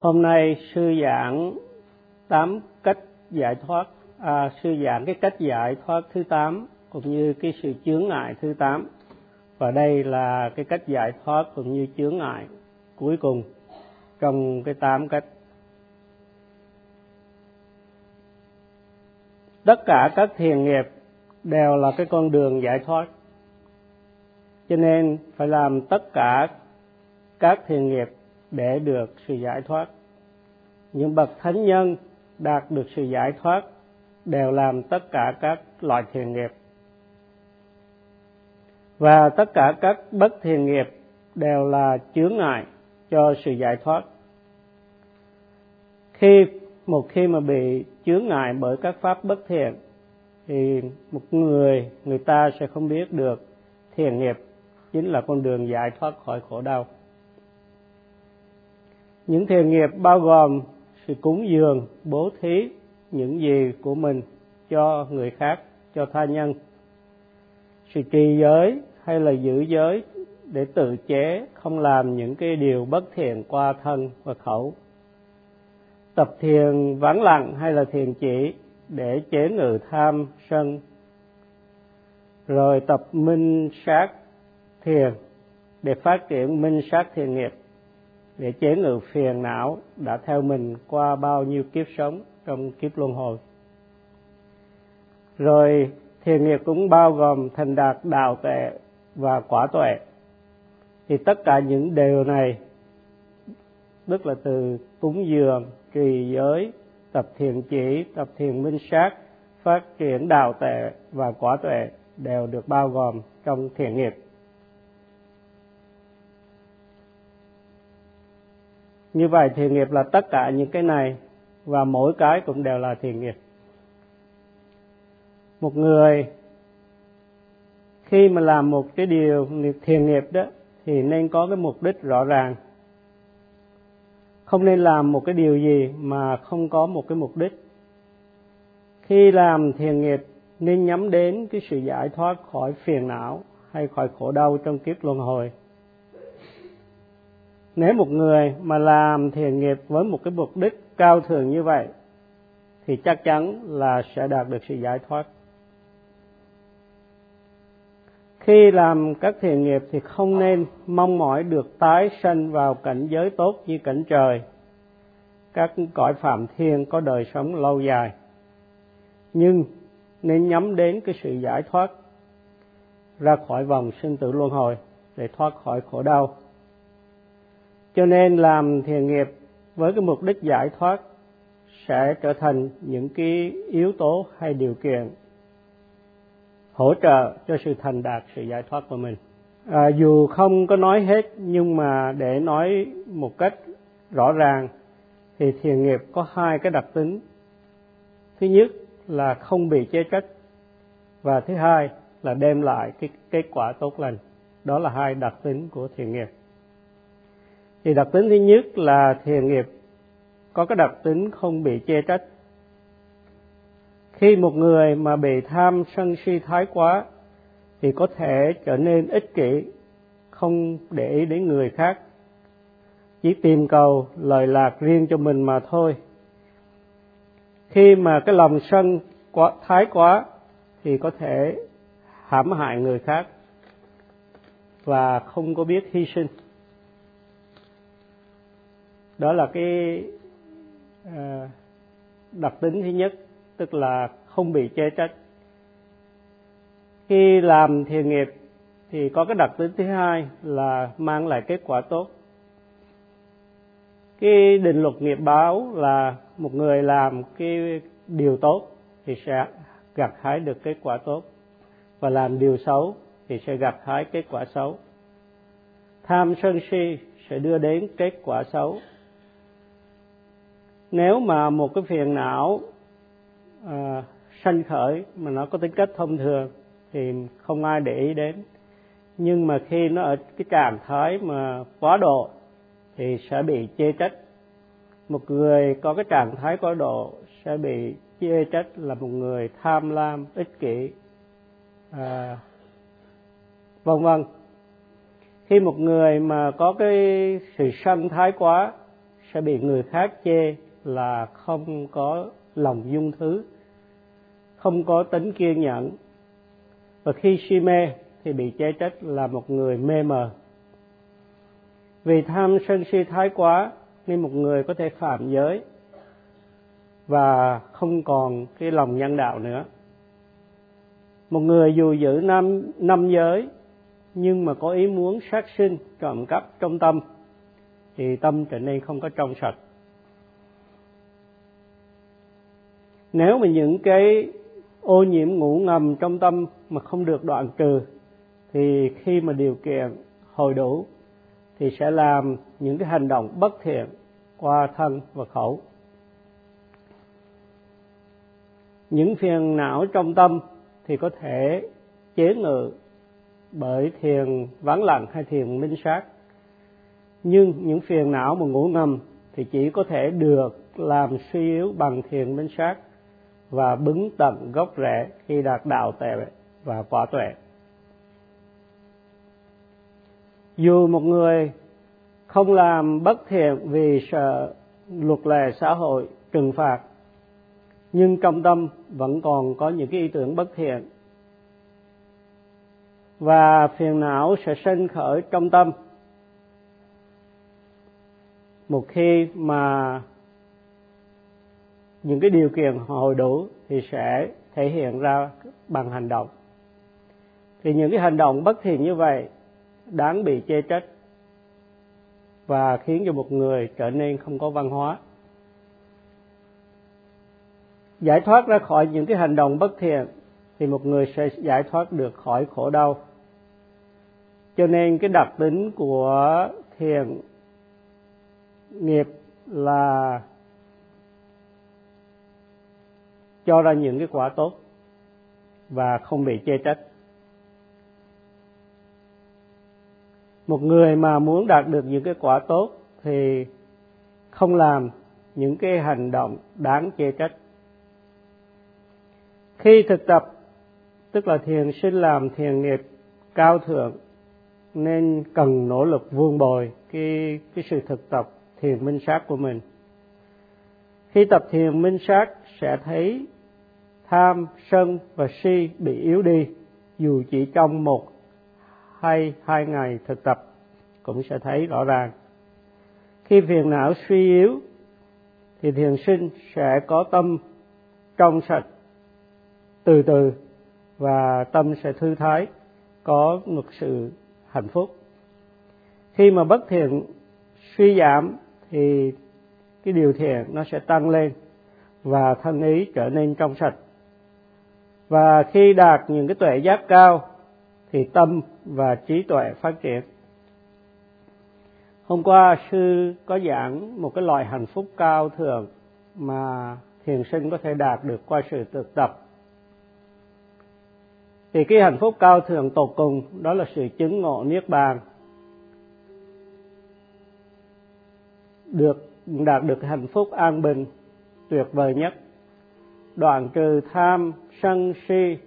Hôm nay sư giảng tám cách giải thoát, à, sư giảng cái cách giải thoát thứ tám cũng như cái sự chướng ngại thứ tám và đây là cái cách giải thoát cũng như chướng ngại cuối cùng trong cái tám cách. Tất cả các thiền nghiệp đều là cái con đường giải thoát. Cho nên phải làm tất cả các thiền nghiệp để được sự giải thoát. Những bậc thánh nhân đạt được sự giải thoát đều làm tất cả các loại thiền nghiệp. Và tất cả các bất thiền nghiệp đều là chướng ngại cho sự giải thoát. Khi một khi mà bị chướng ngại bởi các pháp bất thiện, thì một người người ta sẽ không biết được thiền nghiệp chính là con đường giải thoát khỏi khổ đau những thiền nghiệp bao gồm sự cúng dường, bố thí, những gì của mình cho người khác, cho tha nhân. Sự trì giới hay là giữ giới để tự chế, không làm những cái điều bất thiện qua thân và khẩu. Tập thiền vắng lặng hay là thiền chỉ để chế ngự tham sân. Rồi tập minh sát thiền để phát triển minh sát thiền nghiệp để chế ngự phiền não đã theo mình qua bao nhiêu kiếp sống trong kiếp luân hồi. Rồi thiền nghiệp cũng bao gồm thành đạt đạo tuệ và quả tuệ. Thì tất cả những điều này tức là từ cúng dường, trì giới, tập thiền chỉ, tập thiền minh sát, phát triển đạo tuệ và quả tuệ đều được bao gồm trong thiền nghiệp. Như vậy thiền nghiệp là tất cả những cái này, và mỗi cái cũng đều là thiền nghiệp. Một người, khi mà làm một cái điều thiền nghiệp đó, thì nên có cái mục đích rõ ràng. Không nên làm một cái điều gì mà không có một cái mục đích. Khi làm thiền nghiệp, nên nhắm đến cái sự giải thoát khỏi phiền não hay khỏi khổ đau trong kiếp luân hồi nếu một người mà làm thiền nghiệp với một cái mục đích cao thượng như vậy, thì chắc chắn là sẽ đạt được sự giải thoát. Khi làm các thiền nghiệp thì không nên mong mỏi được tái sanh vào cảnh giới tốt như cảnh trời. Các cõi phạm thiên có đời sống lâu dài. Nhưng nên nhắm đến cái sự giải thoát, ra khỏi vòng sinh tử luân hồi để thoát khỏi khổ đau cho nên làm thiền nghiệp với cái mục đích giải thoát sẽ trở thành những cái yếu tố hay điều kiện hỗ trợ cho sự thành đạt sự giải thoát của mình. À, dù không có nói hết nhưng mà để nói một cách rõ ràng thì thiền nghiệp có hai cái đặc tính. Thứ nhất là không bị chế trách và thứ hai là đem lại cái kết quả tốt lành. Đó là hai đặc tính của thiền nghiệp thì đặc tính thứ nhất là thiền nghiệp có cái đặc tính không bị chê trách. Khi một người mà bị tham sân si thái quá thì có thể trở nên ích kỷ, không để ý đến người khác. Chỉ tìm cầu, lời lạc riêng cho mình mà thôi. Khi mà cái lòng sân quá, thái quá thì có thể hãm hại người khác và không có biết hy sinh đó là cái ờ, đặc tính thứ nhất, tức là không bị chê trách. Khi làm thiền nghiệp thì có cái đặc tính thứ hai là mang lại kết quả tốt. Cái định luật nghiệp báo là một người làm cái điều tốt thì sẽ gặt hái được kết quả tốt và làm điều xấu thì sẽ gặt hái kết quả xấu. Tham sân si sẽ đưa đến kết quả xấu nếu mà một cái phiền não à, sanh khởi mà nó có tính cách thông thường thì không ai để ý đến. Nhưng mà khi nó ở cái trạng thái mà quá độ thì sẽ bị chê trách. Một người có cái trạng thái quá độ sẽ bị chê trách là một người tham lam ích kỷ à, vân vân. Khi một người mà có cái sự sân thái quá sẽ bị người khác chê là không có lòng dung thứ, không có tính kiên nhẫn. Và khi si mê thì bị chê trách là một người mê mờ. Vì tham sân si thái quá nên một người có thể phạm giới và không còn cái lòng nhân đạo nữa. Một người dù giữ năm năm giới nhưng mà có ý muốn sát sinh trộm cắp trong tâm thì tâm trở nên không có trong sạch. Nếu mà những cái ô nhiễm ngủ ngầm trong tâm mà không được đoạn trừ, thì khi mà điều kiện hồi đủ, thì sẽ làm những cái hành động bất thiện qua thân và khẩu. Những phiền não trong tâm thì có thể chế ngự bởi thiền vắng lặng hay thiền minh sát. Nhưng những phiền não mà ngủ ngầm thì chỉ có thể được làm suy yếu bằng thiền minh sát và bứng tận gốc rễ khi đạt đạo tệ và quả tuệ. Dù một người không làm bất thiện vì sợ luật lệ xã hội trừng phạt, nhưng trong tâm vẫn còn có những cái ý tưởng bất thiện, và phiền não sẽ sinh khởi trong tâm. Một khi mà những cái điều kiện hồi đủ thì sẽ thể hiện ra bằng hành động. Thì những cái hành động bất thiện như vậy đáng bị chê trách và khiến cho một người trở nên không có văn hóa. Giải thoát ra khỏi những cái hành động bất thiện thì một người sẽ giải thoát được khỏi khổ đau. Cho nên cái đặc tính của thiền nghiệp là cho ra những cái quả tốt và không bị chê trách. Một người mà muốn đạt được những cái quả tốt thì không làm những cái hành động đáng chê trách. Khi thực tập, tức là thiền sinh làm thiền nghiệp cao thượng, nên cần nỗ lực vuông bồi cái cái sự thực tập thiền minh sát của mình. Khi tập thiền minh sát sẽ thấy tham, sân và si bị yếu đi, dù chỉ trong một hay hai ngày thực tập, cũng sẽ thấy rõ ràng. Khi phiền não suy yếu, thì thiền sinh sẽ có tâm trong sạch từ từ và tâm sẽ thư thái, có một sự hạnh phúc. Khi mà bất thiện suy giảm, thì cái điều thiện nó sẽ tăng lên và thân ý trở nên trong sạch và khi đạt những cái tuệ giác cao, thì tâm và trí tuệ phát triển. Hôm qua, sư có giảng một cái loại hạnh phúc cao thượng mà thiền sinh có thể đạt được qua sự thực tập. Thì cái hạnh phúc cao thượng tột cùng, đó là sự chứng ngộ niết bàn. Được, đạt được hạnh phúc an bình, tuyệt vời nhất đoạn trừ tham, sân, si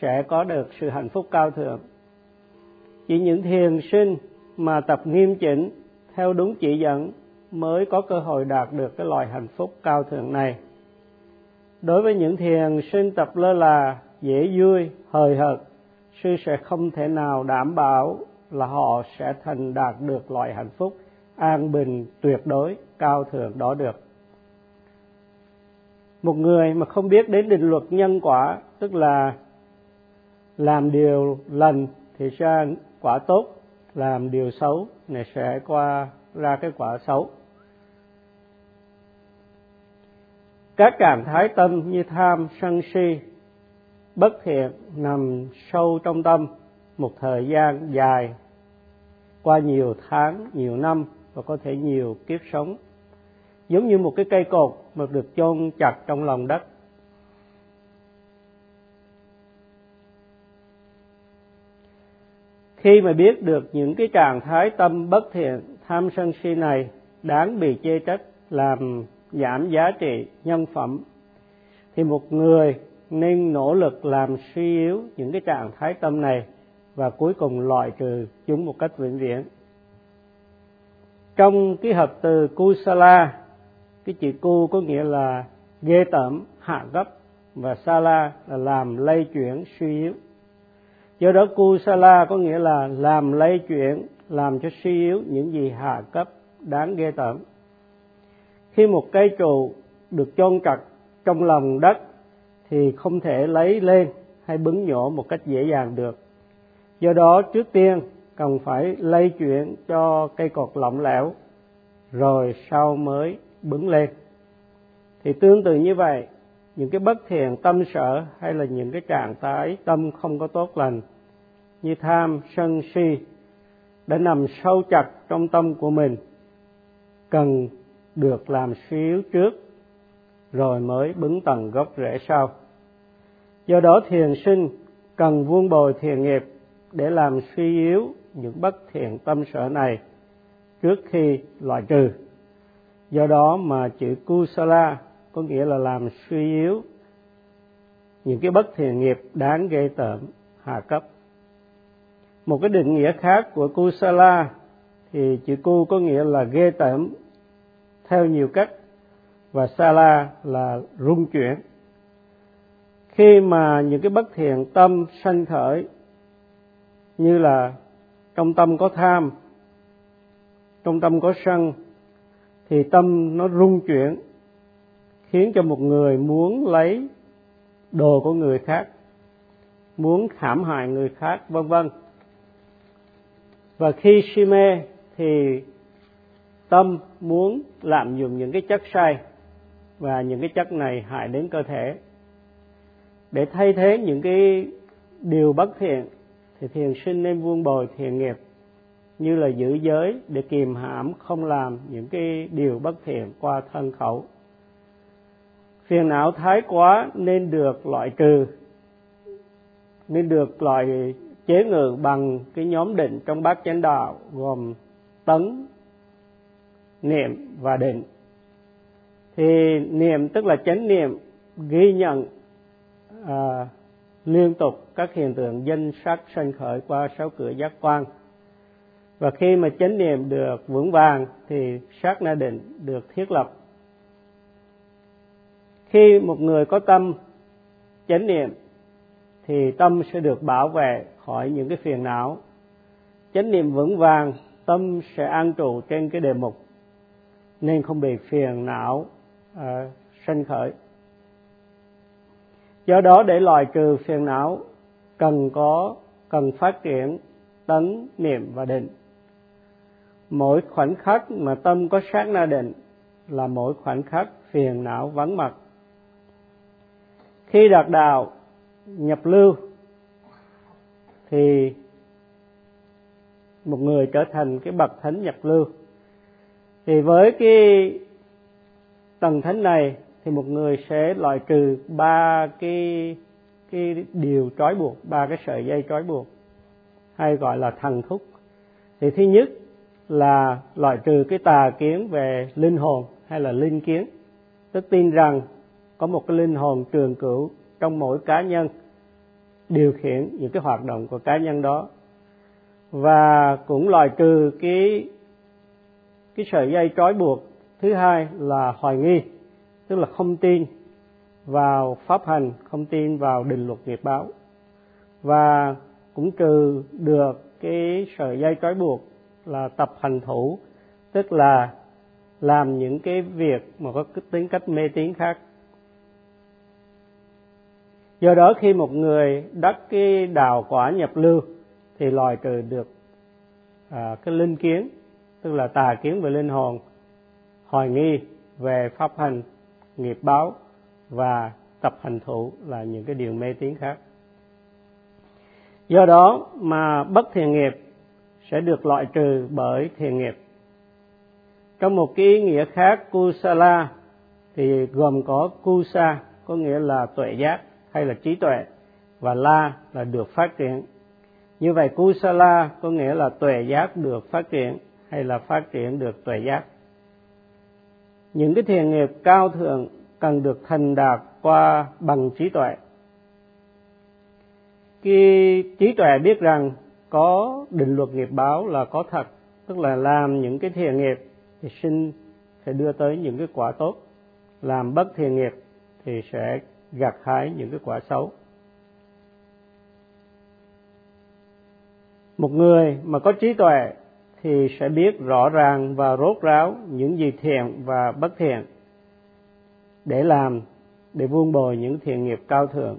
sẽ có được sự hạnh phúc cao thượng. Chỉ những thiền sinh mà tập nghiêm chỉnh theo đúng chỉ dẫn mới có cơ hội đạt được cái loại hạnh phúc cao thượng này. Đối với những thiền sinh tập lơ là, dễ vui, hời hợt, sư sẽ không thể nào đảm bảo là họ sẽ thành đạt được loại hạnh phúc an bình tuyệt đối, cao thượng đó được một người mà không biết đến định luật nhân quả, tức là làm điều lành thì ra quả tốt, làm điều xấu này sẽ qua, ra cái quả xấu. Các trạng thái tâm như tham, sân si, bất thiện nằm sâu trong tâm một thời gian dài, qua nhiều tháng, nhiều năm và có thể nhiều kiếp sống giống như một cái cây cột mà được chôn chặt trong lòng đất. Khi mà biết được những cái trạng thái tâm bất thiện, tham sân si này đáng bị chê trách, làm giảm giá trị nhân phẩm, thì một người nên nỗ lực làm suy yếu những cái trạng thái tâm này và cuối cùng loại trừ chúng một cách vĩnh viễn. Trong cái hợp từ kusala cái chữ cu có nghĩa là ghê tởm, hạ gấp, và sala là làm lây chuyển, suy yếu. Do đó cu sala có nghĩa là làm lây chuyển, làm cho suy yếu những gì hạ cấp đáng ghê tởm. Khi một cây trụ được chôn chặt trong lòng đất thì không thể lấy lên hay bứng nhổ một cách dễ dàng được. Do đó trước tiên cần phải lây chuyển cho cây cột lỏng lẻo, rồi sau mới bứng lên. Thì tương tự như vậy, những cái bất thiện tâm sở hay là những cái trạng thái tâm không có tốt lành, như tham, sân, si, đã nằm sâu chặt trong tâm của mình, cần được làm suy yếu trước rồi mới bứng tầng gốc rễ sau. Do đó thiền sinh cần vuông bồi thiền nghiệp để làm suy yếu những bất thiện tâm sở này trước khi loại trừ do đó mà chữ kusala có nghĩa là làm suy yếu những cái bất thiện nghiệp đáng gây tởm hạ cấp. Một cái định nghĩa khác của kusala thì chữ ku có nghĩa là ghê tởm theo nhiều cách và sala là rung chuyển. Khi mà những cái bất thiện tâm sanh khởi như là trong tâm có tham, trong tâm có sân thì tâm nó rung chuyển, khiến cho một người muốn lấy đồ của người khác, muốn hãm hại người khác, vân vân. Và khi si mê thì tâm muốn lạm dụng những cái chất say và những cái chất này hại đến cơ thể. Để thay thế những cái điều bất thiện, thì thiền sinh nên vuông bồi thiền nghiệp như là giữ giới để kìm hãm không làm những cái điều bất thiện qua thân khẩu. Phiền não thái quá nên được loại trừ nên được loại chế ngự bằng cái nhóm định trong bát chánh đạo gồm tấn niệm và định. Thì niệm tức là chánh niệm ghi nhận à, liên tục các hiện tượng danh sắc sanh khởi qua sáu cửa giác quan và khi mà chánh niệm được vững vàng thì sát na định được thiết lập. Khi một người có tâm chánh niệm thì tâm sẽ được bảo vệ khỏi những cái phiền não. Chánh niệm vững vàng tâm sẽ an trụ trên cái đề mục nên không bị phiền não uh, sanh khởi. Do đó để loại trừ phiền não cần có cần phát triển tấn niệm và định mỗi khoảnh khắc mà tâm có sát na định là mỗi khoảnh khắc phiền não vắng mặt. Khi đạt đạo, nhập lưu, thì một người trở thành cái bậc thánh nhập lưu. Thì với cái tầng thánh này, thì một người sẽ loại trừ ba cái cái điều trói buộc, ba cái sợi dây trói buộc, hay gọi là thần thúc thì thứ nhất là loại trừ cái tà kiến về linh hồn hay là linh kiến. Tức tin rằng có một cái linh hồn trường cửu trong mỗi cá nhân điều khiển những cái hoạt động của cá nhân đó. Và cũng loại trừ cái cái sợi dây trói buộc. Thứ hai là hoài nghi, tức là không tin vào pháp hành, không tin vào định luật nghiệp báo. Và cũng trừ được cái sợi dây trói buộc là tập hành thủ tức là làm những cái việc mà có tính cách mê tín khác. Do đó khi một người đắc cái đào quả nhập lưu thì loại trừ được à, cái linh kiến tức là tà kiến về linh hồn hoài nghi về pháp hành nghiệp báo và tập hành thụ là những cái điều mê tín khác. Do đó mà bất thiện nghiệp sẽ được loại trừ bởi thiện nghiệp. Trong một cái ý nghĩa khác, kusala thì gồm có kusa, có nghĩa là tuệ giác hay là trí tuệ, và la là được phát triển. Như vậy, kusala có nghĩa là tuệ giác được phát triển hay là phát triển được tuệ giác. Những cái thiền nghiệp cao thượng cần được thành đạt qua bằng trí tuệ. Khi trí tuệ biết rằng có định luật nghiệp báo là có thật, tức là làm những cái thiện nghiệp thì sinh sẽ đưa tới những cái quả tốt. Làm bất thiện nghiệp thì sẽ gặt hái những cái quả xấu. Một người mà có trí tuệ thì sẽ biết rõ ràng và rốt ráo những gì thiện và bất thiện để làm, để vuông bồi những thiện nghiệp cao thượng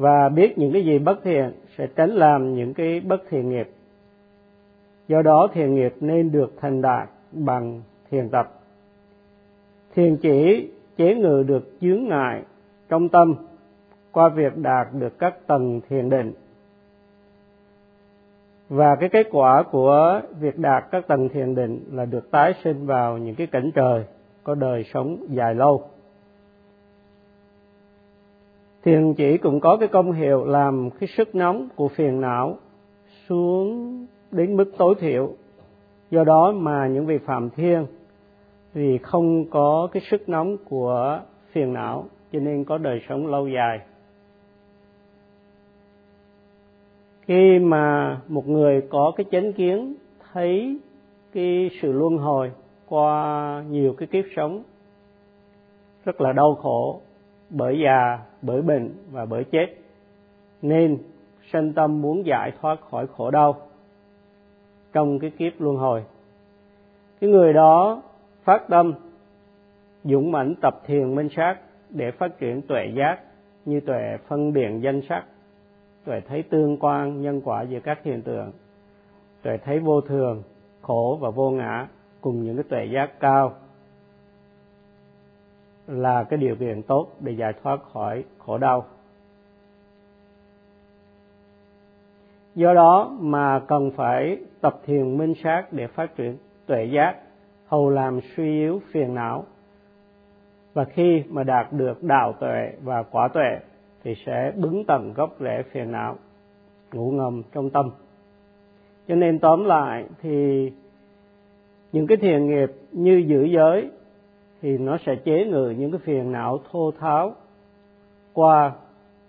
và biết những cái gì bất thiện sẽ tránh làm những cái bất thiện nghiệp. Do đó thiện nghiệp nên được thành đạt bằng thiền tập. Thiền chỉ chế ngự được chướng ngại trong tâm qua việc đạt được các tầng thiền định. Và cái kết quả của việc đạt các tầng thiền định là được tái sinh vào những cái cảnh trời có đời sống dài lâu thiền chỉ cũng có cái công hiệu làm cái sức nóng của phiền não xuống đến mức tối thiểu. Do đó mà những vị phạm thiên vì không có cái sức nóng của phiền não, cho nên có đời sống lâu dài. Khi mà một người có cái chánh kiến, thấy cái sự luân hồi qua nhiều cái kiếp sống, rất là đau khổ bởi già, bởi bệnh và bởi chết. Nên, sanh tâm muốn giải thoát khỏi khổ đau trong cái kiếp luân hồi. Cái người đó phát tâm, dũng mãnh tập thiền minh sát để phát triển tuệ giác như tuệ phân biệt danh sắc, tuệ thấy tương quan nhân quả giữa các hiện tượng, tuệ thấy vô thường, khổ và vô ngã cùng những cái tuệ giác cao là cái điều kiện tốt để giải thoát khỏi khổ đau. Do đó mà cần phải tập thiền minh sát để phát triển tuệ giác, hầu làm suy yếu phiền não. Và khi mà đạt được đạo tuệ và quả tuệ thì sẽ bứng tận gốc rễ phiền não, ngủ ngầm trong tâm. Cho nên tóm lại thì những cái thiền nghiệp như giữ giới thì nó sẽ chế ngự những cái phiền não thô tháo qua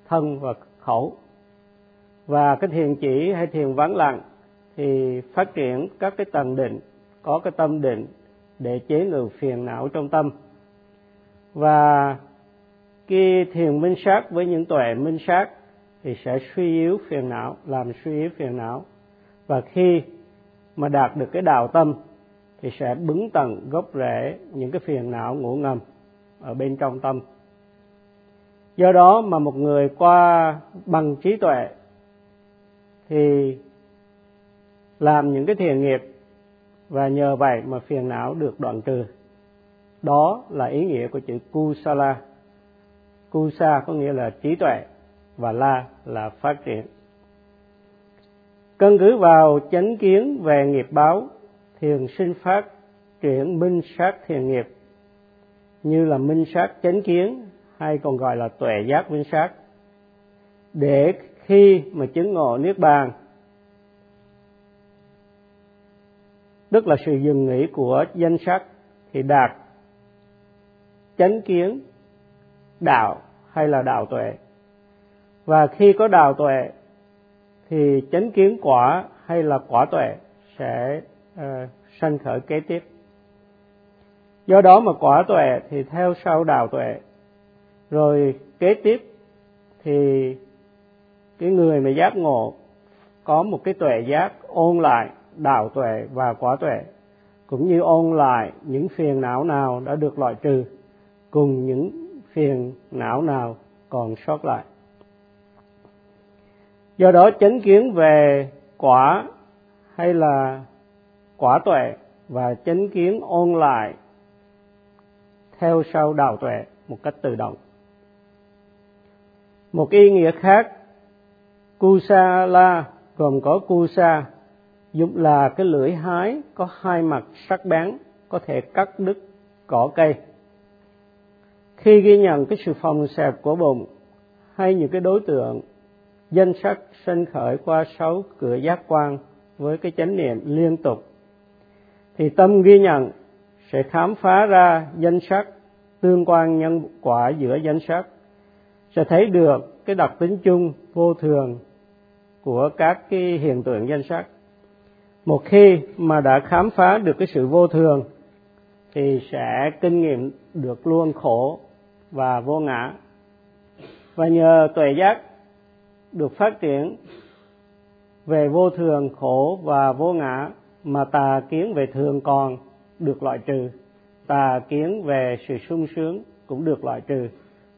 thân và khẩu. Và cái thiền chỉ hay thiền vắng lặng thì phát triển các cái tầng định, có cái tâm định để chế ngự phiền não trong tâm. Và khi thiền minh sát với những tuệ minh sát thì sẽ suy yếu phiền não, làm suy yếu phiền não. Và khi mà đạt được cái đạo tâm thì sẽ bứng tận gốc rễ những cái phiền não ngủ ngầm ở bên trong tâm. Do đó mà một người qua bằng trí tuệ thì làm những cái thiền nghiệp và nhờ vậy mà phiền não được đoạn trừ. Đó là ý nghĩa của chữ kusala. Kusa có nghĩa là trí tuệ và la là phát triển. Căn cứ vào chánh kiến về nghiệp báo thiền sinh phát triển minh sát thiền nghiệp. Như là minh sát chánh kiến, hay còn gọi là tuệ giác minh sát. Để khi mà chứng ngộ niết bàn, tức là sự dừng nghỉ của danh sắc thì đạt chánh kiến, đạo hay là đạo tuệ. Và khi có đạo tuệ, thì chánh kiến quả hay là quả tuệ sẽ uh, sanh khởi kế tiếp. Do đó mà quả tuệ thì theo sau đạo tuệ. Rồi kế tiếp thì cái người mà giác ngộ có một cái tuệ giác ôn lại đạo tuệ và quả tuệ cũng như ôn lại những phiền não nào đã được loại trừ cùng những phiền não nào còn sót lại. Do đó chánh kiến về quả hay là quả tuệ và chánh kiến ôn lại theo sau đạo tuệ một cách tự động. Một ý nghĩa khác, kusala, gồm có kusa, dùng là cái lưỡi hái, có hai mặt sắc bén, có thể cắt đứt cỏ cây. Khi ghi nhận cái sự phòng xẹp của bụng, hay những cái đối tượng, danh sắc sinh khởi qua sáu cửa giác quan với cái chánh niệm liên tục thì tâm ghi nhận sẽ khám phá ra danh sắc, tương quan nhân quả giữa danh sắc. Sẽ thấy được cái đặc tính chung vô thường của các cái hiện tượng danh sắc. Một khi mà đã khám phá được cái sự vô thường, thì sẽ kinh nghiệm được luôn khổ và vô ngã. Và nhờ tuệ giác được phát triển về vô thường, khổ và vô ngã mà tà kiến về thường còn được loại trừ. Tà kiến về sự sung sướng cũng được loại trừ,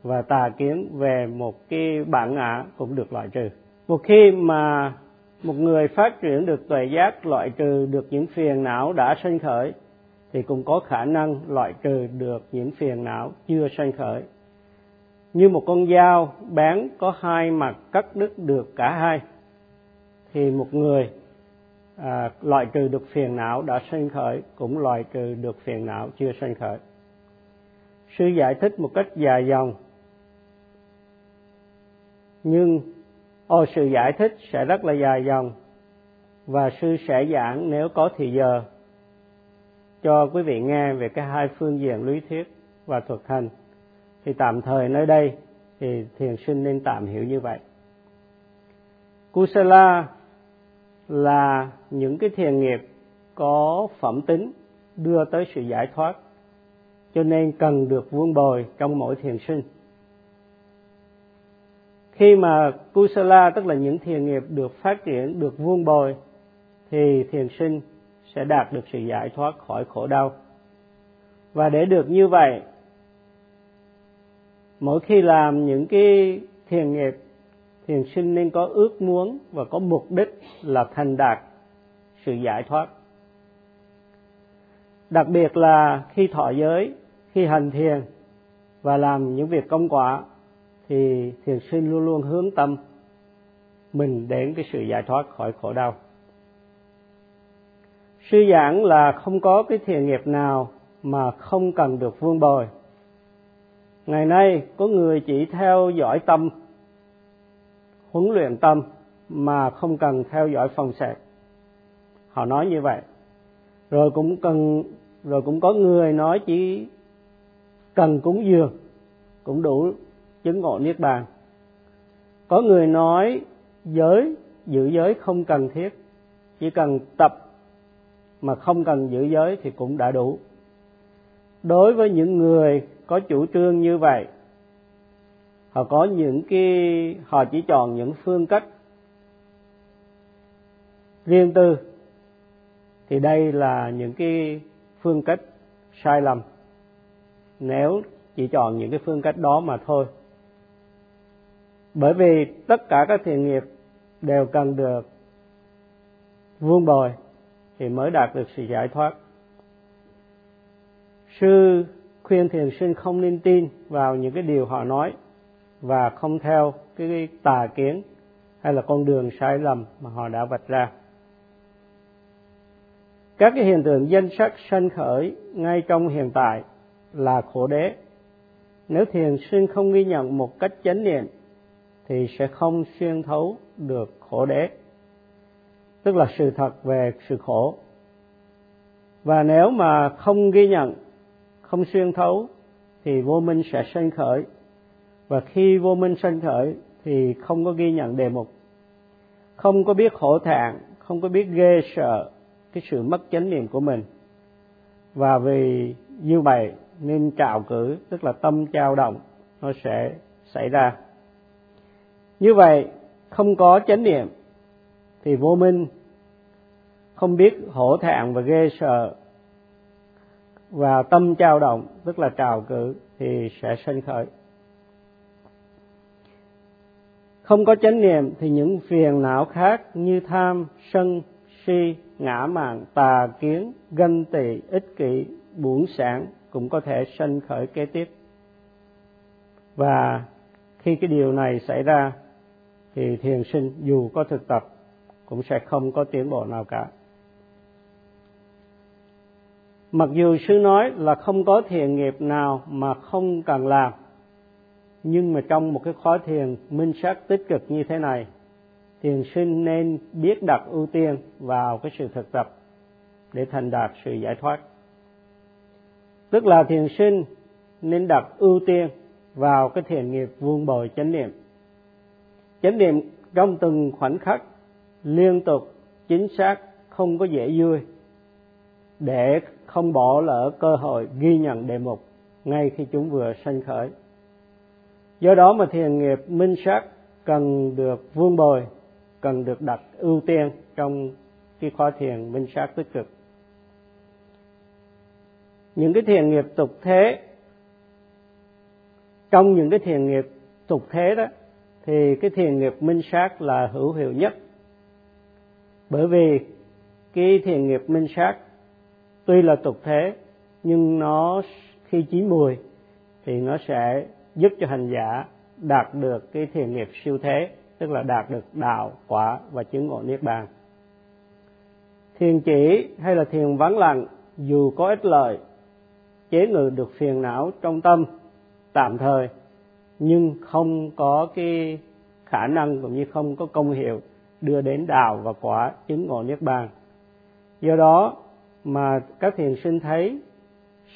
và tà kiến về một cái bản ngã cũng được loại trừ. Một khi mà một người phát triển được tuệ giác loại trừ được những phiền não đã sanh khởi, thì cũng có khả năng loại trừ được những phiền não chưa sanh khởi. Như một con dao bén có hai mặt cắt đứt được cả hai, thì một người à, loại trừ được phiền não đã sanh khởi cũng loại trừ được phiền não chưa sanh khởi. Sư giải thích một cách dài dòng. Nhưng ô sự giải thích sẽ rất là dài dòng. Và sư sẽ giảng nếu có thì giờ. Cho quý vị nghe về cái hai phương diện lý thuyết và thực hành. Thì tạm thời nơi đây thì thiền sinh nên tạm hiểu như vậy. Kusala là những cái thiền nghiệp có phẩm tính đưa tới sự giải thoát. Cho nên cần được vuông bồi trong mỗi thiền sinh. Khi mà kusala, tức là những thiền nghiệp được phát triển, được vuông bồi, thì thiền sinh sẽ đạt được sự giải thoát khỏi khổ đau. Và để được như vậy, mỗi khi làm những cái thiền nghiệp thiền sinh nên có ước muốn và có mục đích là thành đạt sự giải thoát. Đặc biệt là khi thọ giới, khi hành thiền và làm những việc công quả, thì thiền sinh luôn luôn hướng tâm mình đến cái sự giải thoát khỏi khổ đau. Sư giảng là không có cái thiền nghiệp nào mà không cần được vương bồi. Ngày nay, có người chỉ theo dõi tâm huấn luyện tâm mà không cần theo dõi phòng sạch họ nói như vậy. Rồi cũng cần, rồi cũng có người nói chỉ cần cúng dường cũng đủ chứng ngộ niết bàn. Có người nói giới, giữ giới không cần thiết. Chỉ cần tập mà không cần giữ giới thì cũng đã đủ. Đối với những người có chủ trương như vậy họ có những cái, họ chỉ chọn những phương cách riêng tư. Thì đây là những cái phương cách sai lầm. Nếu chỉ chọn những cái phương cách đó mà thôi. Bởi vì tất cả các thiện nghiệp đều cần được vuông bồi thì mới đạt được sự giải thoát. Sư khuyên thiền sinh không nên tin vào những cái điều họ nói và không theo cái tà kiến hay là con đường sai lầm mà họ đã vạch ra. Các cái hiện tượng danh sắc sanh khởi ngay trong hiện tại là khổ đế. Nếu thiền sinh không ghi nhận một cách chánh niệm, thì sẽ không xuyên thấu được khổ đế. Tức là sự thật về sự khổ. Và nếu mà không ghi nhận, không xuyên thấu, thì vô minh sẽ sanh khởi và khi vô minh sanh khởi thì không có ghi nhận đề mục. Không có biết khổ thẹn, không có biết ghê sợ cái sự mất chánh niệm của mình. Và vì như vậy nên trào cử, tức là tâm trao động, nó sẽ xảy ra. Như vậy, không có chánh niệm thì vô minh, không biết hổ thẹn và ghê sợ và tâm trao động, tức là trào cử, thì sẽ sanh khởi không có chánh niệm thì những phiền não khác như tham, sân, si, ngã mạn, tà kiến, ganh tị, ích kỷ buồn sản cũng có thể sanh khởi kế tiếp. Và khi cái điều này xảy ra thì thiền sinh dù có thực tập cũng sẽ không có tiến bộ nào cả. Mặc dù sư nói là không có thiền nghiệp nào mà không cần làm nhưng mà trong một cái khóa thiền minh sát tích cực như thế này, thiền sinh nên biết đặt ưu tiên vào cái sự thực tập để thành đạt sự giải thoát tức là thiền sinh nên đặt ưu tiên vào cái thiền nghiệp vuông bồi chánh niệm chánh niệm trong từng khoảnh khắc, liên tục, chính xác, không có dễ vui, để không bỏ lỡ cơ hội ghi nhận đề mục ngay khi chúng vừa sanh khởi. Do đó mà thiền nghiệp minh sát cần được vương bồi, cần được đặt ưu tiên trong cái khóa thiền minh sát tích cực. Những cái thiền nghiệp tục thế trong những cái thiền nghiệp tục thế đó thì cái thiền nghiệp minh sát là hữu hiệu nhất bởi vì cái thiền nghiệp minh sát tuy là tục thế nhưng nó khi chín mùi thì nó sẽ giúp cho hành giả đạt được cái thiền nghiệp siêu thế, tức là đạt được đạo, quả và chứng ngộ niết bàn. Thiền chỉ hay là thiền vắng lặng, dù có ích lợi chế ngự được phiền não trong tâm tạm thời, nhưng không có cái khả năng cũng như không có công hiệu đưa đến đạo và quả chứng ngộ niết bàn. Do đó mà các thiền sinh thấy,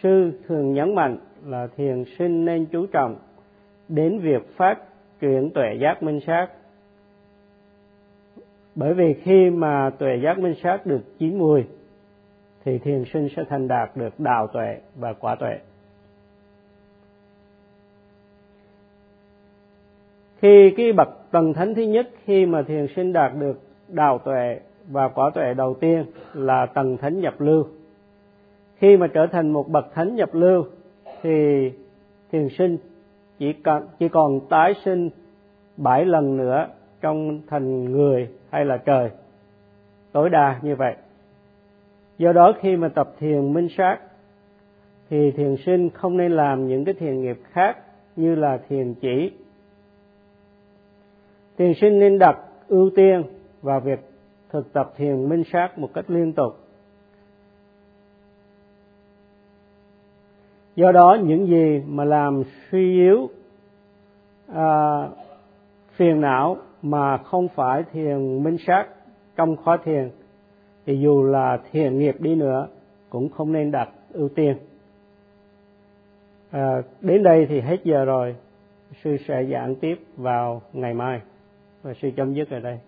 sư thường nhấn mạnh là thiền sinh nên chú trọng đến việc phát triển tuệ giác minh sát. Bởi vì khi mà tuệ giác minh sát được chín mùi thì thiền sinh sẽ thành đạt được đạo tuệ và quả tuệ. Khi cái bậc tầng thánh thứ nhất khi mà thiền sinh đạt được đạo tuệ và quả tuệ đầu tiên là tầng thánh nhập lưu. Khi mà trở thành một bậc thánh nhập lưu, thì thiền sinh chỉ còn chỉ còn tái sinh bảy lần nữa trong thành người hay là trời. Tối đa như vậy. Do đó khi mà tập thiền minh sát, thì thiền sinh không nên làm những cái thiền nghiệp khác như là thiền chỉ. Thiền sinh nên đặt ưu tiên vào việc thực tập thiền minh sát một cách liên tục. Do đó những gì mà làm suy yếu à, phiền não mà không phải thiền minh sát trong khóa thiền thì dù là thiền nghiệp đi nữa cũng không nên đặt ưu tiên. À, đến đây thì hết giờ rồi. Sư sẽ giảng tiếp vào ngày mai. Và sư chấm dứt ở đây.